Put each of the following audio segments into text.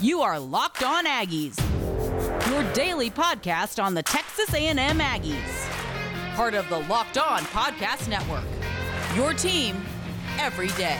You are Locked On Aggies, your daily podcast on the Texas A&M Aggies. Part of the Locked On Podcast Network. Your team every day.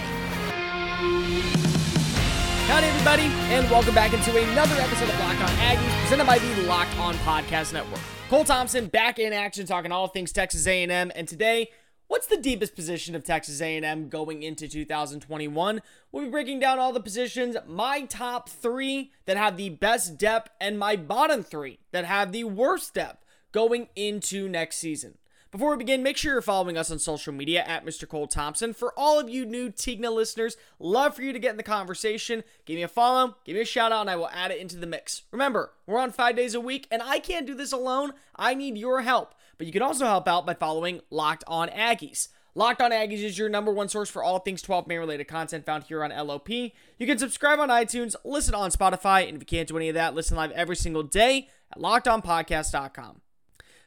Howdy, everybody, and welcome back into another episode of Locked On Aggies, presented by the Locked On Podcast Network. Cole Thompson back in action, talking all things Texas A&M, and today What's the deepest position of Texas A&M going into 2021? We'll be breaking down all the positions, my top 3 that have the best depth and my bottom 3 that have the worst depth going into next season. Before we begin, make sure you're following us on social media at Mr. Cole Thompson. For all of you new Tigna listeners, love for you to get in the conversation. Give me a follow, give me a shout out, and I will add it into the mix. Remember, we're on five days a week, and I can't do this alone. I need your help. But you can also help out by following Locked On Aggies. Locked On Aggies is your number one source for all things 12 man related content found here on LOP. You can subscribe on iTunes, listen on Spotify, and if you can't do any of that, listen live every single day at lockedonpodcast.com.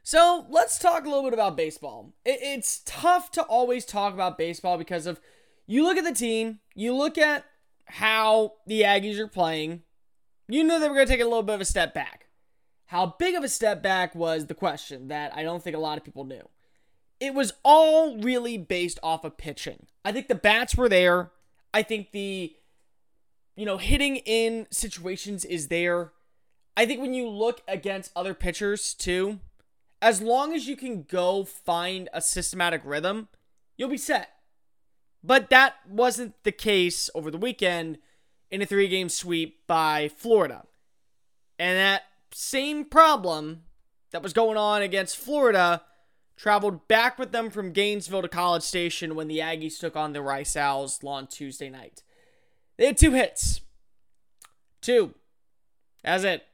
So let's talk a little bit about baseball. It's tough to always talk about baseball because of you look at the team, you look at how the Aggies are playing, you know they were going to take a little bit of a step back. How big of a step back was the question that I don't think a lot of people knew. It was all really based off of pitching. I think the bats were there. I think the, you know, hitting in situations is there. I think when you look against other pitchers too, as long as you can go find a systematic rhythm, you'll be set. But that wasn't the case over the weekend in a three game sweep by Florida. And that same problem that was going on against Florida traveled back with them from Gainesville to College Station when the Aggies took on the Rice Owls on Tuesday night. They had two hits. Two. That's it.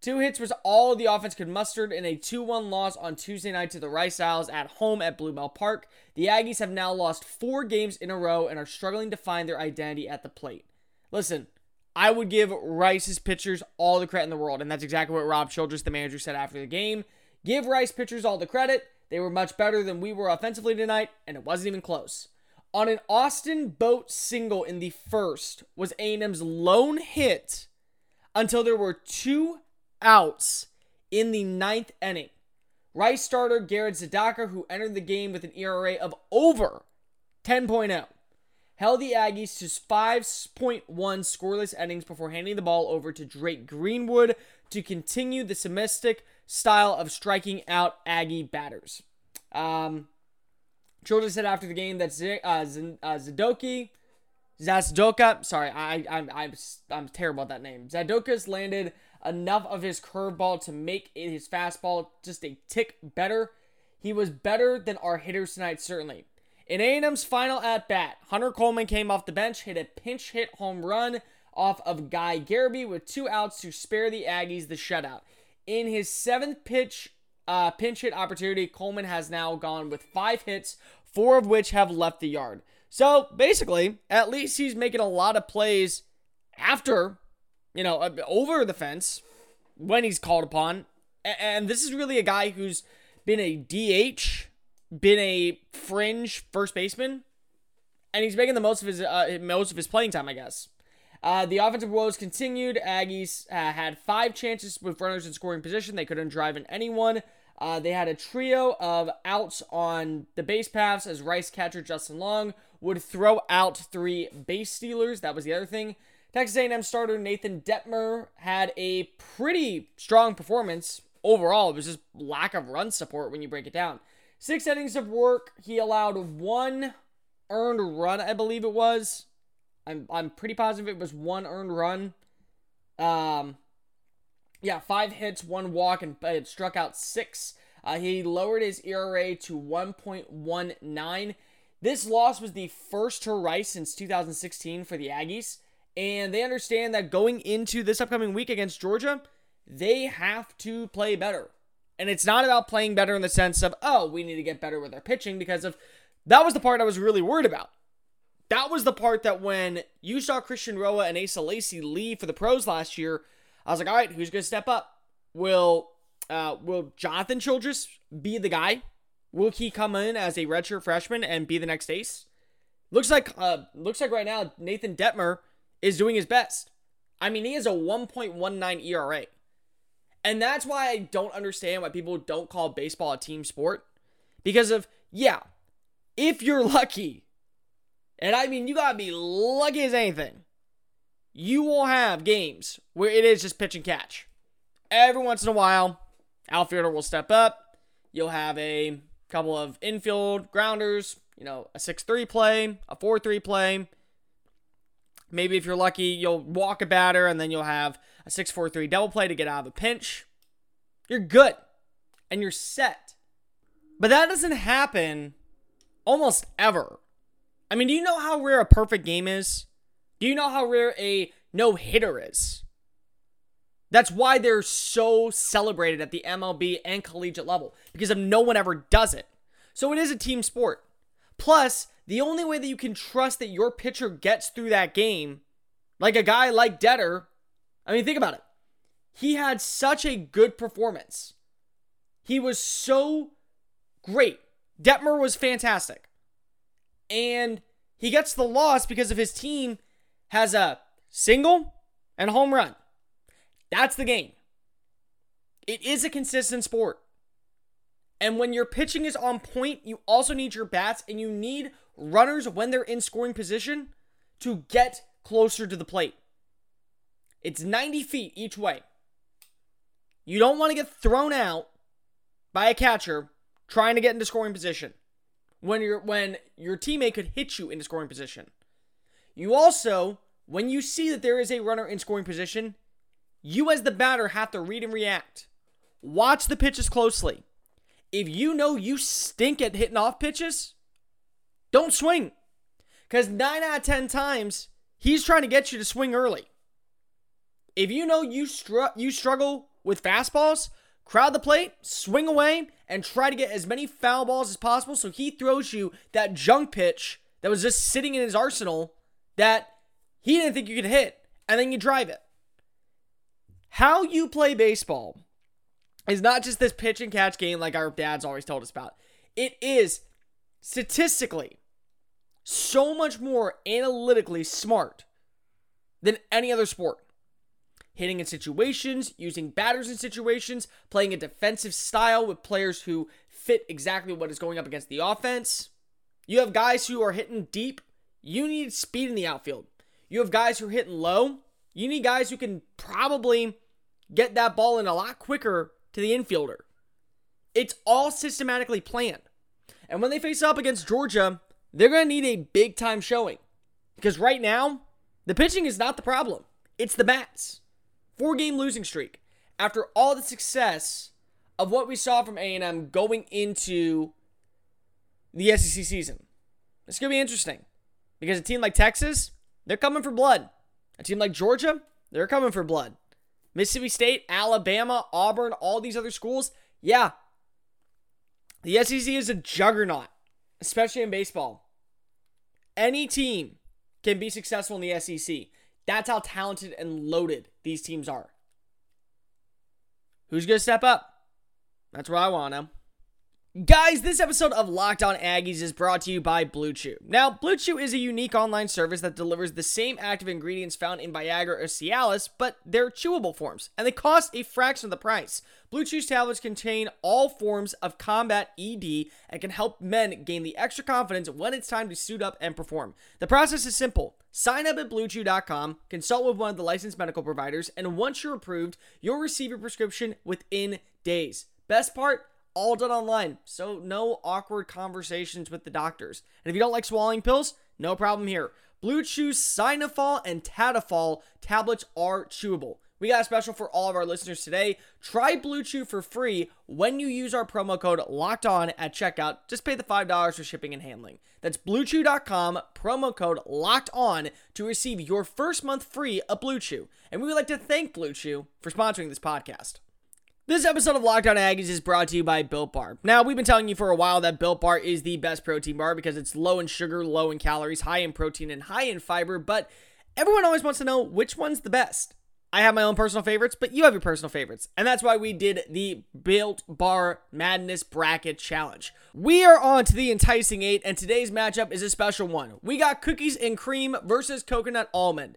Two hits was all the offense could muster in a 2 1 loss on Tuesday night to the Rice Owls at home at Bluebell Park. The Aggies have now lost four games in a row and are struggling to find their identity at the plate. Listen, I would give Rice's pitchers all the credit in the world. And that's exactly what Rob Childress, the manager, said after the game. Give Rice pitchers all the credit. They were much better than we were offensively tonight, and it wasn't even close. On an Austin Bost single in the first was A&M's lone hit until there were two outs in the ninth inning. Rice starter Garrett Zadaka, who entered the game with an ERA of over 10.0, held the Aggies to 5.1 scoreless innings before handing the ball over to Drake Greenwood to continue the semistic style of striking out Aggie batters. Um, Childress said after the game that Z- uh, Z- uh, Zadoki, sorry, I, I'm, I'm, I'm terrible at that name. Zadokas landed enough of his curveball to make his fastball just a tick better. He was better than our hitters tonight, certainly. In A&M's final at bat, Hunter Coleman came off the bench, hit a pinch hit home run off of Guy Garby with two outs to spare the Aggies the shutout. In his seventh pitch uh, pinch hit opportunity, Coleman has now gone with five hits, four of which have left the yard. So basically, at least he's making a lot of plays after, you know, uh, over the fence when he's called upon. And this is really a guy who's been a DH been a fringe first baseman, and he's making the most of his uh, most of his playing time, I guess. Uh, the offensive woes continued. Aggies uh, had five chances with runners in scoring position. They couldn't drive in anyone. Uh, they had a trio of outs on the base paths as Rice catcher Justin Long would throw out three base stealers. That was the other thing. Texas A&M starter Nathan Dettmer had a pretty strong performance overall. It was just lack of run support when you break it down. Six innings of work. He allowed one earned run, I believe it was. I'm I'm pretty positive it was one earned run. Um, yeah, five hits, one walk, and it struck out six. Uh, he lowered his ERA to 1.19. This loss was the first to Rice since 2016 for the Aggies, and they understand that going into this upcoming week against Georgia, they have to play better. And it's not about playing better in the sense of, oh, we need to get better with our pitching because of that was the part I was really worried about. That was the part that when you saw Christian Roa and Asa Lacy leave for the pros last year, I was like, all right, who's going to step up? Will uh, will Jonathan Childress be the guy? Will he come in as a redshirt freshman and be the next ace? Looks like uh, looks like right now Nathan Dettmer is doing his best. I mean, he has a 1.19 ERA. And that's why I don't understand why people don't call baseball a team sport. Because of, yeah, if you're lucky, and I mean, you gotta be lucky as anything, you will have games where it is just pitch and catch. Every once in a while, outfielder will step up. You'll have a couple of infield grounders, you know, a 6 3 play, a 4 3 play. Maybe if you're lucky, you'll walk a batter and then you'll have a 6 4 3 double play to get out of a pinch. You're good and you're set. But that doesn't happen almost ever. I mean, do you know how rare a perfect game is? Do you know how rare a no hitter is? That's why they're so celebrated at the MLB and collegiate level because of no one ever does it. So it is a team sport. Plus, the only way that you can trust that your pitcher gets through that game, like a guy like Detter, I mean, think about it. He had such a good performance. He was so great. Dettmer was fantastic. And he gets the loss because of his team has a single and home run. That's the game. It is a consistent sport. And when your pitching is on point, you also need your bats and you need runners when they're in scoring position to get closer to the plate. It's 90 feet each way. You don't want to get thrown out by a catcher trying to get into scoring position when your when your teammate could hit you into scoring position. You also, when you see that there is a runner in scoring position, you as the batter have to read and react. Watch the pitches closely. If you know you stink at hitting off pitches, don't swing. Because 9 out of 10 times, he's trying to get you to swing early. If you know you, str- you struggle with fastballs, crowd the plate, swing away, and try to get as many foul balls as possible so he throws you that junk pitch that was just sitting in his arsenal that he didn't think you could hit, and then you drive it. How you play baseball is not just this pitch and catch game like our dads always told us about. It is statistically so much more analytically smart than any other sport. Hitting in situations, using batters in situations, playing a defensive style with players who fit exactly what is going up against the offense. You have guys who are hitting deep. You need speed in the outfield. You have guys who are hitting low. You need guys who can probably get that ball in a lot quicker to the infielder. It's all systematically planned. And when they face up against Georgia, they're going to need a big time showing. Because right now, the pitching is not the problem. It's the bats. Four game losing streak. After all the success of what we saw from A&M going into the SEC season. It's going to be interesting. Because a team like Texas, they're coming for blood. A team like Georgia, they're coming for blood. Mississippi State, Alabama, Auburn, all these other schools, yeah. The SEC is a juggernaut, especially in baseball. Any team can be successful in the SEC. That's how talented and loaded these teams are. Who's going to step up? That's what I want know. Guys, this episode of Locked On Aggies is brought to you by Blue Chew. Now, Blue Chew is a unique online service that delivers the same active ingredients found in Viagra or Cialis, but they're chewable forms, and they cost a fraction of the price. Blue Chew's tablets contain all forms of combat ED and can help men gain the extra confidence when it's time to suit up and perform. The process is simple. Sign up at bluechew.com, consult with one of the licensed medical providers, and once you're approved, you'll receive your prescription within days. Best part? all done online. So no awkward conversations with the doctors. And if you don't like swallowing pills, no problem here. Blue Chew Sinafol and Tadafol tablets are chewable. We got a special for all of our listeners today. Try Blue Chew for free when you use our promo code locked on at checkout. Just pay the $5 for shipping and handling. That's bluechew.com, promo code locked on to receive your first month free of Blue Chew. And we would like to thank Blue Chew for sponsoring this podcast. This episode of Locked On Aggies is brought to you by Built Bar. Now, we've been telling you for a while that Built Bar is the best protein bar because it's low in sugar, low in calories, high in protein, and high in fiber, but everyone always wants to know which one's the best. I have my own personal favorites, but you have your personal favorites. And that's why we did the Built Bar Madness Bracket Challenge. We are on to the enticing eight, and today's matchup is a special one. We got cookies and cream versus coconut almond.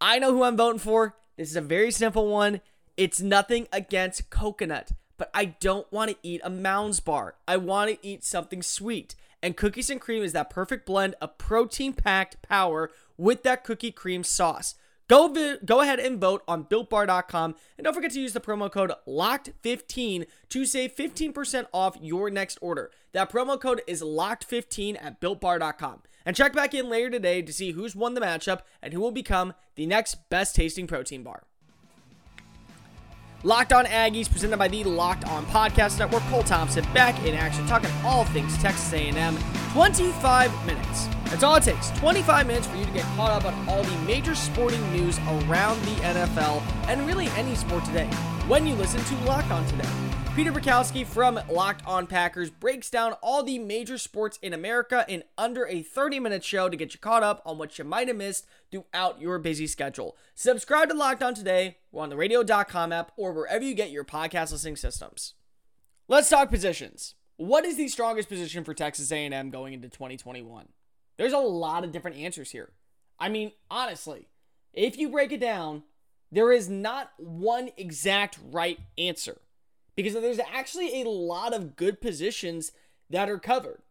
I know who I'm voting for. This is a very simple one. It's nothing against coconut, but I don't want to eat a Mounds bar. I want to eat something sweet. And cookies and cream is that perfect blend of protein packed power with that cookie cream sauce. Go vi- go ahead and vote on builtbar.com and don't forget to use the promo code LOCKED15 to save 15% off your next order. That promo code is LOCKED15 at builtbar.com. And check back in later today to see who's won the matchup and who will become the next best tasting protein bar. Locked On Aggies, presented by the Locked On Podcast Network. Cole Thompson back in action, talking all things Texas A&M. 25 minutes. That's all it takes. 25 minutes for you to get caught up on all the major sporting news around the NFL and really any sport today. When you listen to Locked On today. Peter Bukowski from Locked On Packers breaks down all the major sports in America in under a 30 minute show to get you caught up on what you might have missed throughout your busy schedule. Subscribe to Locked On today or on the radio.com app or wherever you get your podcast listening systems. Let's talk positions. What is the strongest position for Texas A&M going into 2021? There's a lot of different answers here. I mean, honestly, if you break it down, there is not one exact right answer because there's actually a lot of good positions that are covered.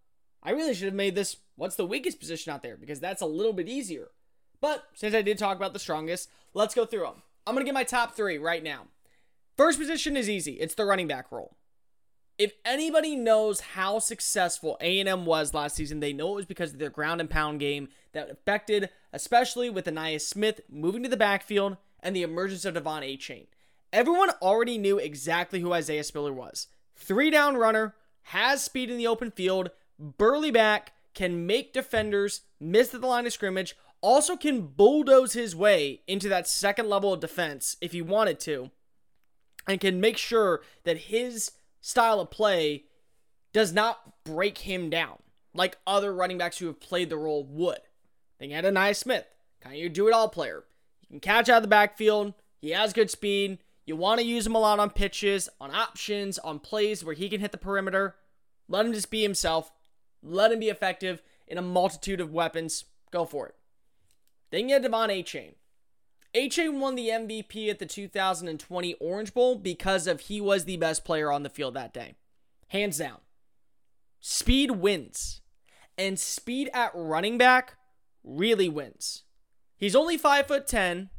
I really should have made this what's the weakest position out there because that's a little bit easier. But since I did talk about the strongest, let's go through them. I'm going to get my top three right now. First position is easy. It's the running back role. If anybody knows how successful A&M was last season, they know it was because of their ground and pound game that affected, especially with Ainias Smith moving to the backfield and the emergence of De'Von Achane. Everyone already knew exactly who Isaiah Spiller was. Three down runner, has speed in the open field, burly back, can make defenders miss at the line of scrimmage, also can bulldoze his way into that second level of defense if he wanted to, and can make sure that his style of play does not break him down like other running backs who have played the role would. Then you had Ainias Smith, kind of your do it all player. He can catch out of the backfield, he has good speed, you want to use him a lot on pitches, on options, on plays where he can hit the perimeter. Let him just be himself. Let him be effective in a multitude of weapons. Go for it. Then you have De'Von Achane. Achane won the MVP at the 2020 Orange Bowl because of he was the best player on the field that day. Hands down. Speed wins. And speed at running back really wins. He's only 5 foot 10,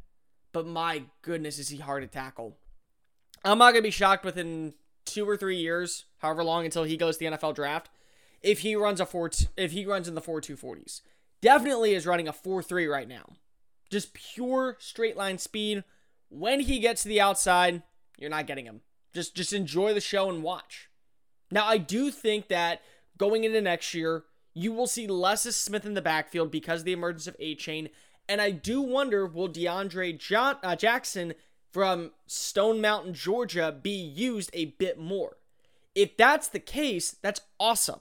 but my goodness is he hard to tackle. I'm not gonna be shocked within two or three years, however long until he goes to the NFL draft, if he runs a four if he runs in the four two forties. Definitely is running a four three right now. Just pure straight line speed. When he gets to the outside, you're not getting him. Just just enjoy the show and watch. Now I do think that going into next year, you will see less of Smith in the backfield because of the emergence of Achane, And I do wonder will DeAndre John, uh, Jackson from Stone Mountain, Georgia be used a bit more. If that's the case, that's awesome.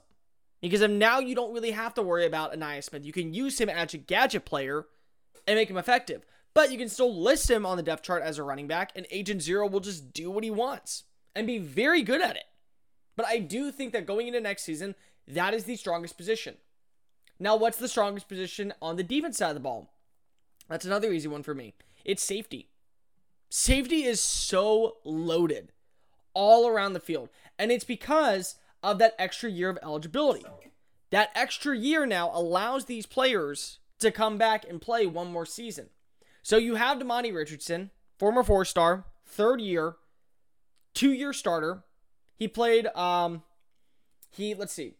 Because now you don't really have to worry about Ainias Smith. You can use him as a gadget player and make him effective. But you can still list him on the depth chart as a running back, and Agent Zero will just do what he wants and be very good at it. But I do think that going into next season, that is the strongest position. Now, what's the strongest position on the defense side of the ball? That's another easy one for me. It's safety. Safety is so loaded all around the field. And it's because of that extra year of eligibility. That extra year now allows these players to come back and play one more season. So you have Demani Richardson, former four star, third year, two year starter. He played, um, he, let's see.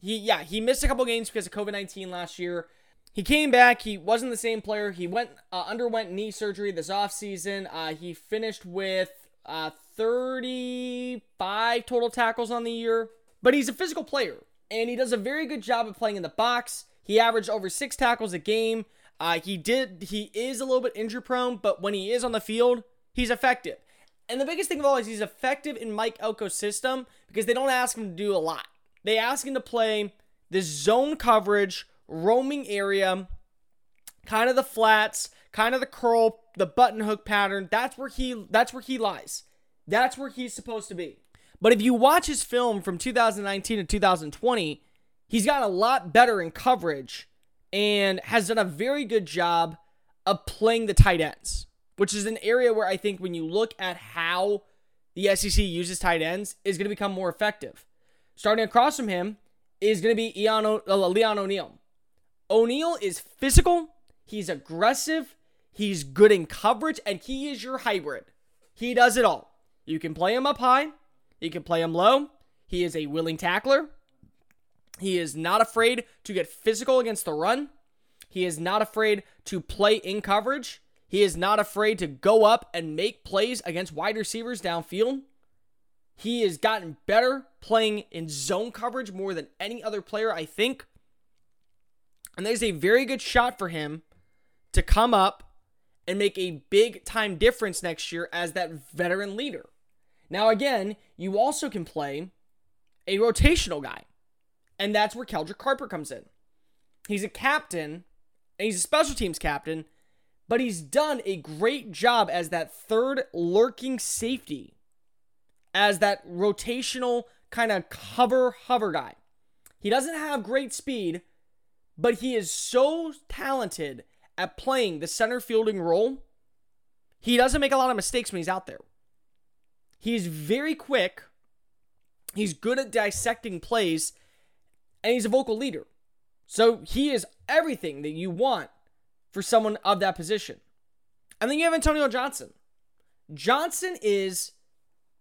He, yeah, he missed a couple games because of COVID 19 last year. He came back. He wasn't the same player. He went uh, underwent knee surgery this offseason. Uh, he finished with uh, 35 total tackles on the year. But he's a physical player, and he does a very good job of playing in the box. He averaged over six tackles a game. Uh, he did. He is a little bit injury prone, but when he is on the field, he's effective. And the biggest thing of all is he's effective in Mike Elko's system because they don't ask him to do a lot. They ask him to play this zone coverage roaming area, kind of the flats, kind of the curl, the button hook pattern. That's where he that's where he lies. That's where he's supposed to be. But if you watch his film from 2019 to 2020, he's gotten a lot better in coverage and has done a very good job of playing the tight ends, which is an area where I think when you look at how the SEC uses tight ends is going to become more effective. Starting across from him is going to be uh, Leon O'Neal. O'Neal is physical, he's aggressive, he's good in coverage, and he is your hybrid. He does it all. You can play him up high, you can play him low. He is a willing tackler. He is not afraid to get physical against the run. He is not afraid to play in coverage. He is not afraid to go up and make plays against wide receivers downfield. He has gotten better playing in zone coverage more than any other player, I think. And there's a very good shot for him to come up and make a big time difference next year as that veteran leader. Now, again, you also can play a rotational guy, and that's where Keldrick Carper comes in. He's a captain, and he's a special teams captain, but he's done a great job as that third lurking safety, as that rotational kind of cover hover guy. He doesn't have great speed, but he is so talented at playing the center fielding role. He doesn't make a lot of mistakes when he's out there. He's very quick. He's good at dissecting plays, and he's a vocal leader. So he is everything that you want for someone of that position. And then you have Antonio Johnson. Johnson is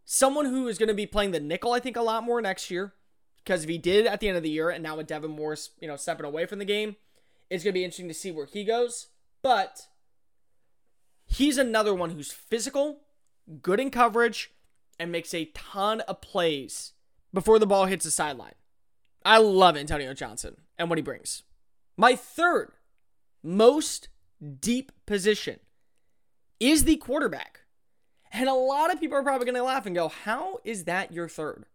someone who is going to be playing the nickel, I think, a lot more next year. Because if he did at the end of the year, and now with Devin Morris, you know, stepping away from the game, it's going to be interesting to see where he goes. But he's another one who's physical, good in coverage, and makes a ton of plays before the ball hits the sideline. I love Antonio Johnson and what he brings. My third most deep position is the quarterback. And a lot of people are probably going to laugh and go, How is that your third?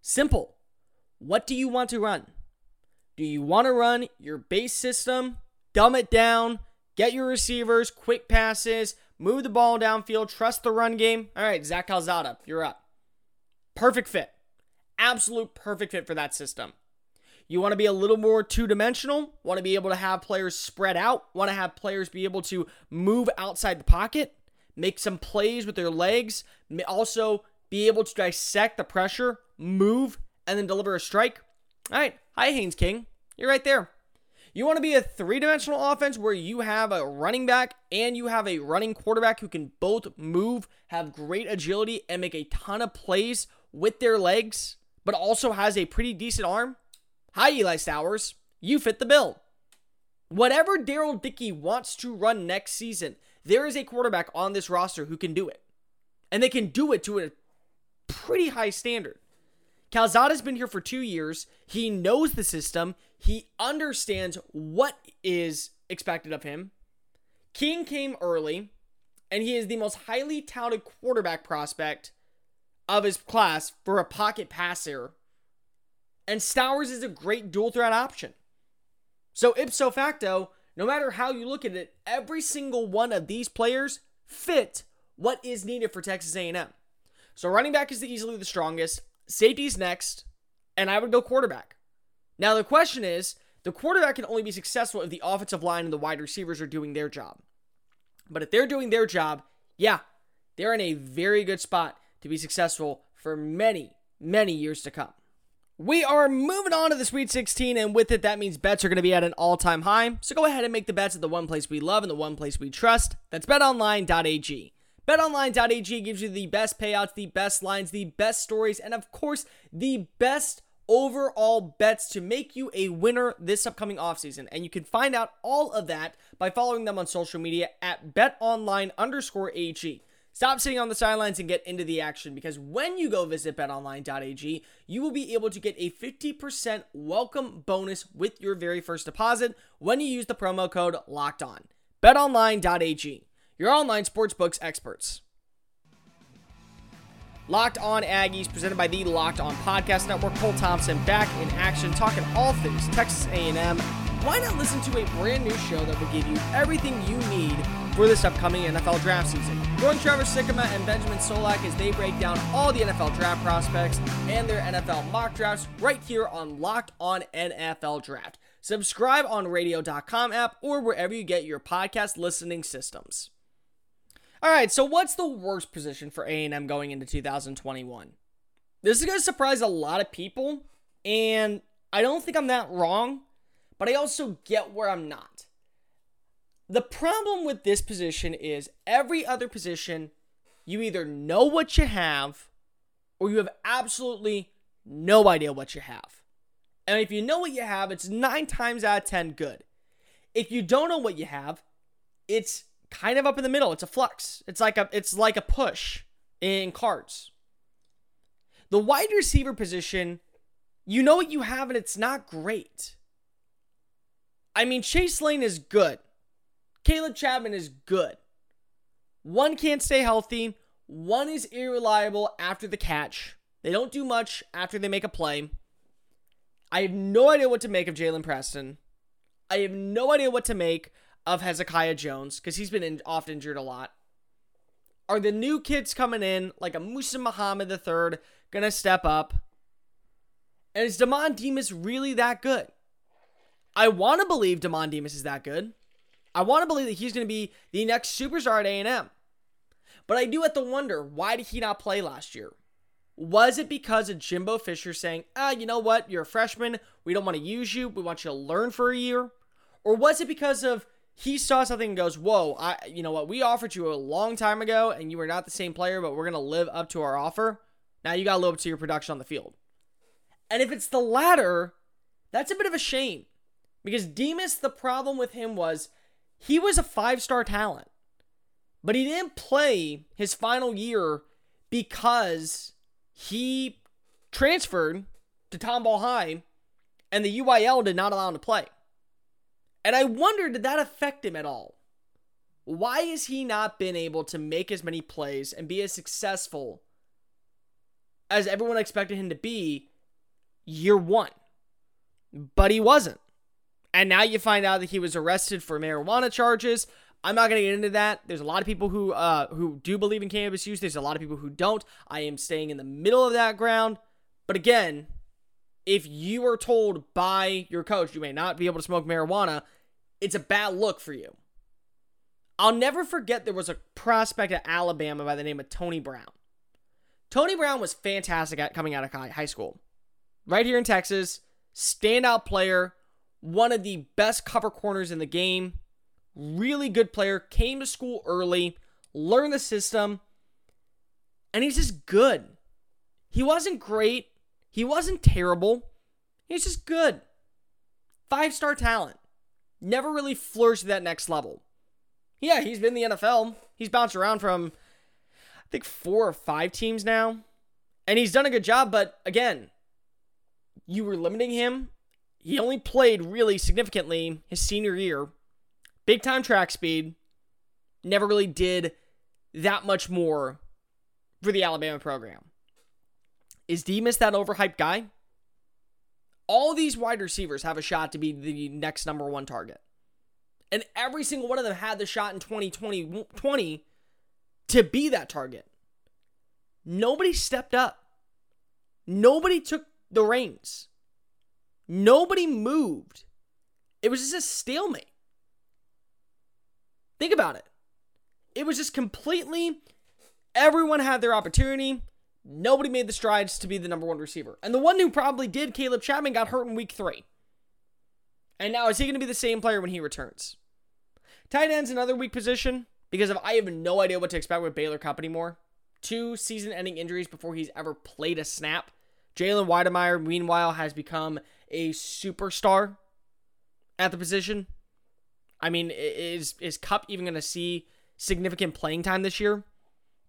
Simple. What do you want to run? Do you want to run your base system, dumb it down, get your receivers, quick passes, move the ball downfield, trust the run game? All right, Zach Calzada, you're up. Perfect fit. Absolute perfect fit for that system. You want to be a little more two dimensional, want to be able to have players spread out, want to have players be able to move outside the pocket, make some plays with their legs, also be able to dissect the pressure, move, and then deliver a strike. All right, hi, Haynes King. You're right there. You want to be a three dimensional offense where you have a running back and you have a running quarterback who can both move, have great agility, and make a ton of plays with their legs, but also has a pretty decent arm. Hi, Eli Stowers. You fit the bill. Whatever Darrell Dickey wants to run next season, there is a quarterback on this roster who can do it. And they can do it to a pretty high standard. Calzada's been here for two years. He knows the system. He understands what is expected of him. King came early, and he is the most highly touted quarterback prospect of his class for a pocket passer. And Stowers is a great dual threat option. So ipso facto, no matter how you look at it, every single one of these players fit what is needed for Texas A&M. So running back is the easily the strongest. Safety's next, and I would go quarterback. Now the question is, the quarterback can only be successful if the offensive line and the wide receivers are doing their job. But if they're doing their job, yeah, they're in a very good spot to be successful for many, many years to come. We are moving on to the Sweet 16, and with it, that means bets are going to be at an all time high. So go ahead and make the bets at the one place we love and the one place we trust. That's betonline.ag. BetOnline.ag gives you the best payouts, the best lines, the best stories, and of course, the best overall bets to make you a winner this upcoming offseason. And you can find out all of that by following them on social media at betonline underscore AG. Stop sitting on the sidelines and get into the action because when you go visit betonline.ag, you will be able to get a 50% welcome bonus with your very first deposit when you use the promo code locked on. betonline.ag your online sportsbooks experts. Locked On Aggies, presented by the Locked On Podcast Network. Cole Thompson back in action, talking all things Texas A&M. Why not listen to a brand new show that will give you everything you need for this upcoming NFL draft season? Join Trevor Sikkema and Benjamin Solak as they break down all the NFL draft prospects and their NFL mock drafts right here on Locked On NFL Draft. Subscribe on radio.com app or wherever you get your podcast listening systems. All right, so what's the worst position for A&M going into 2021? This is going to surprise a lot of people, and I don't think I'm that wrong, but I also get where I'm not. The problem with this position is every other position, you either know what you have or you have absolutely no idea what you have. And if you know what you have, it's nine times out of 10 good. If you don't know what you have, it's kind of up in the middle. It's a flux. It's like a it's like a push in cards. The wide receiver position, you know what you have and it's not great. I mean, Chase Lane is good. Caleb Chapman is good. One can't stay healthy. One is irreliable after the catch. They don't do much after they make a play. I have no idea what to make of Jalen Preston. I have no idea what to make of Hezekiah Jones because he's been in, oft injured a lot. Are the new kids coming in, like a Musa Muhammad III, to step up? And is Demond Demas really that good? I want to believe Demond Demas is that good. I want to believe that he's going to be the next superstar at A&M. But I do have to wonder, why did he not play last year? Was it because of Jimbo Fisher saying, ah, you know what, you're a freshman, we don't want to use you, we want you to learn for a year? Or was it because of he saw something and goes, whoa, I, you know what, we offered you a long time ago and you were not the same player, but we're going to live up to our offer. Now you got to live up to your production on the field. And if it's the latter, that's a bit of a shame. Because Demas, the problem with him was he was a five star talent, but he didn't play his final year because he transferred to Tomball High and the UIL did not allow him to play. And I wonder, did that affect him at all? Why has he not been able to make as many plays and be as successful as everyone expected him to be year one? But he wasn't. And now you find out that he was arrested for marijuana charges. I'm not going to get into that. There's a lot of people who uh, who do believe in cannabis use. There's a lot of people who don't. I am staying in the middle of that ground. But again, if you are told by your coach you may not be able to smoke marijuana, it's a bad look for you. I'll never forget there was a prospect at Alabama by the name of Tony Brown. Tony Brown was fantastic at coming out of high school. Right here in Texas, standout player, one of the best cover corners in the game. Really good player. Came to school early, learned the system, and he's just good. He wasn't great. He wasn't terrible. He's just good. Five star talent. Never really flourished that next level. Yeah, he's been in the NFL. He's bounced around from, I think, four or five teams now. And he's done a good job, but again, you were limiting him he only played really significantly his senior year. Big time track speed. Never really did that much more for the Alabama program. Is Demas that overhyped guy? All these wide receivers have a shot to be the next number one target. And every single one of them had the shot in 2020 20 to be that target. Nobody stepped up. Nobody took the reins. Nobody moved. It was just a stalemate. Think about it. It was just completely everyone had their opportunity. Nobody made the strides to be the number one receiver. And the one who probably did, Caleb Chapman, got hurt in week three. And now is he going to be the same player when he returns? Tight end's another weak position because of I have no idea what to expect with Baylor Cupp anymore. Two season ending injuries before he's ever played a snap. Jalen Wydermyer, meanwhile, has become a superstar at the position. I mean, is is Cupp even going to see significant playing time this year?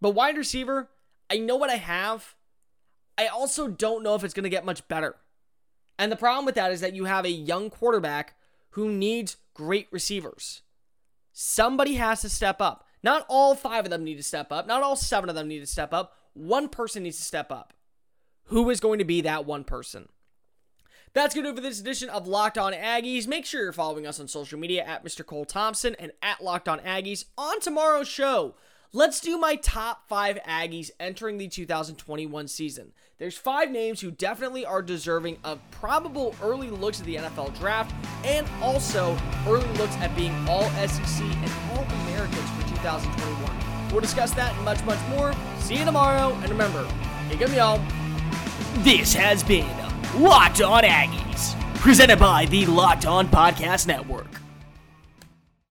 But wide receiver, I know what I have. I also don't know if it's going to get much better. And the problem with that is that you have a young quarterback who needs great receivers. Somebody has to step up. Not all five of them need to step up. Not all seven of them need to step up. One person needs to step up. Who is going to be that one person? That's going to do for this edition of Locked On Aggies. Make sure you're following us on social media at Mr. Cole Thompson and at Locked On Aggies. On tomorrow's show, Let's do my top five Aggies entering the 2021 season. There's five names who definitely are deserving of probable early looks at the NFL draft and also early looks at being all SEC and all Americans for 2021. We'll discuss that and much, much more. See you tomorrow. And remember, kick 'em, y'all. This has been Locked On Aggies, presented by the Locked On Podcast Network.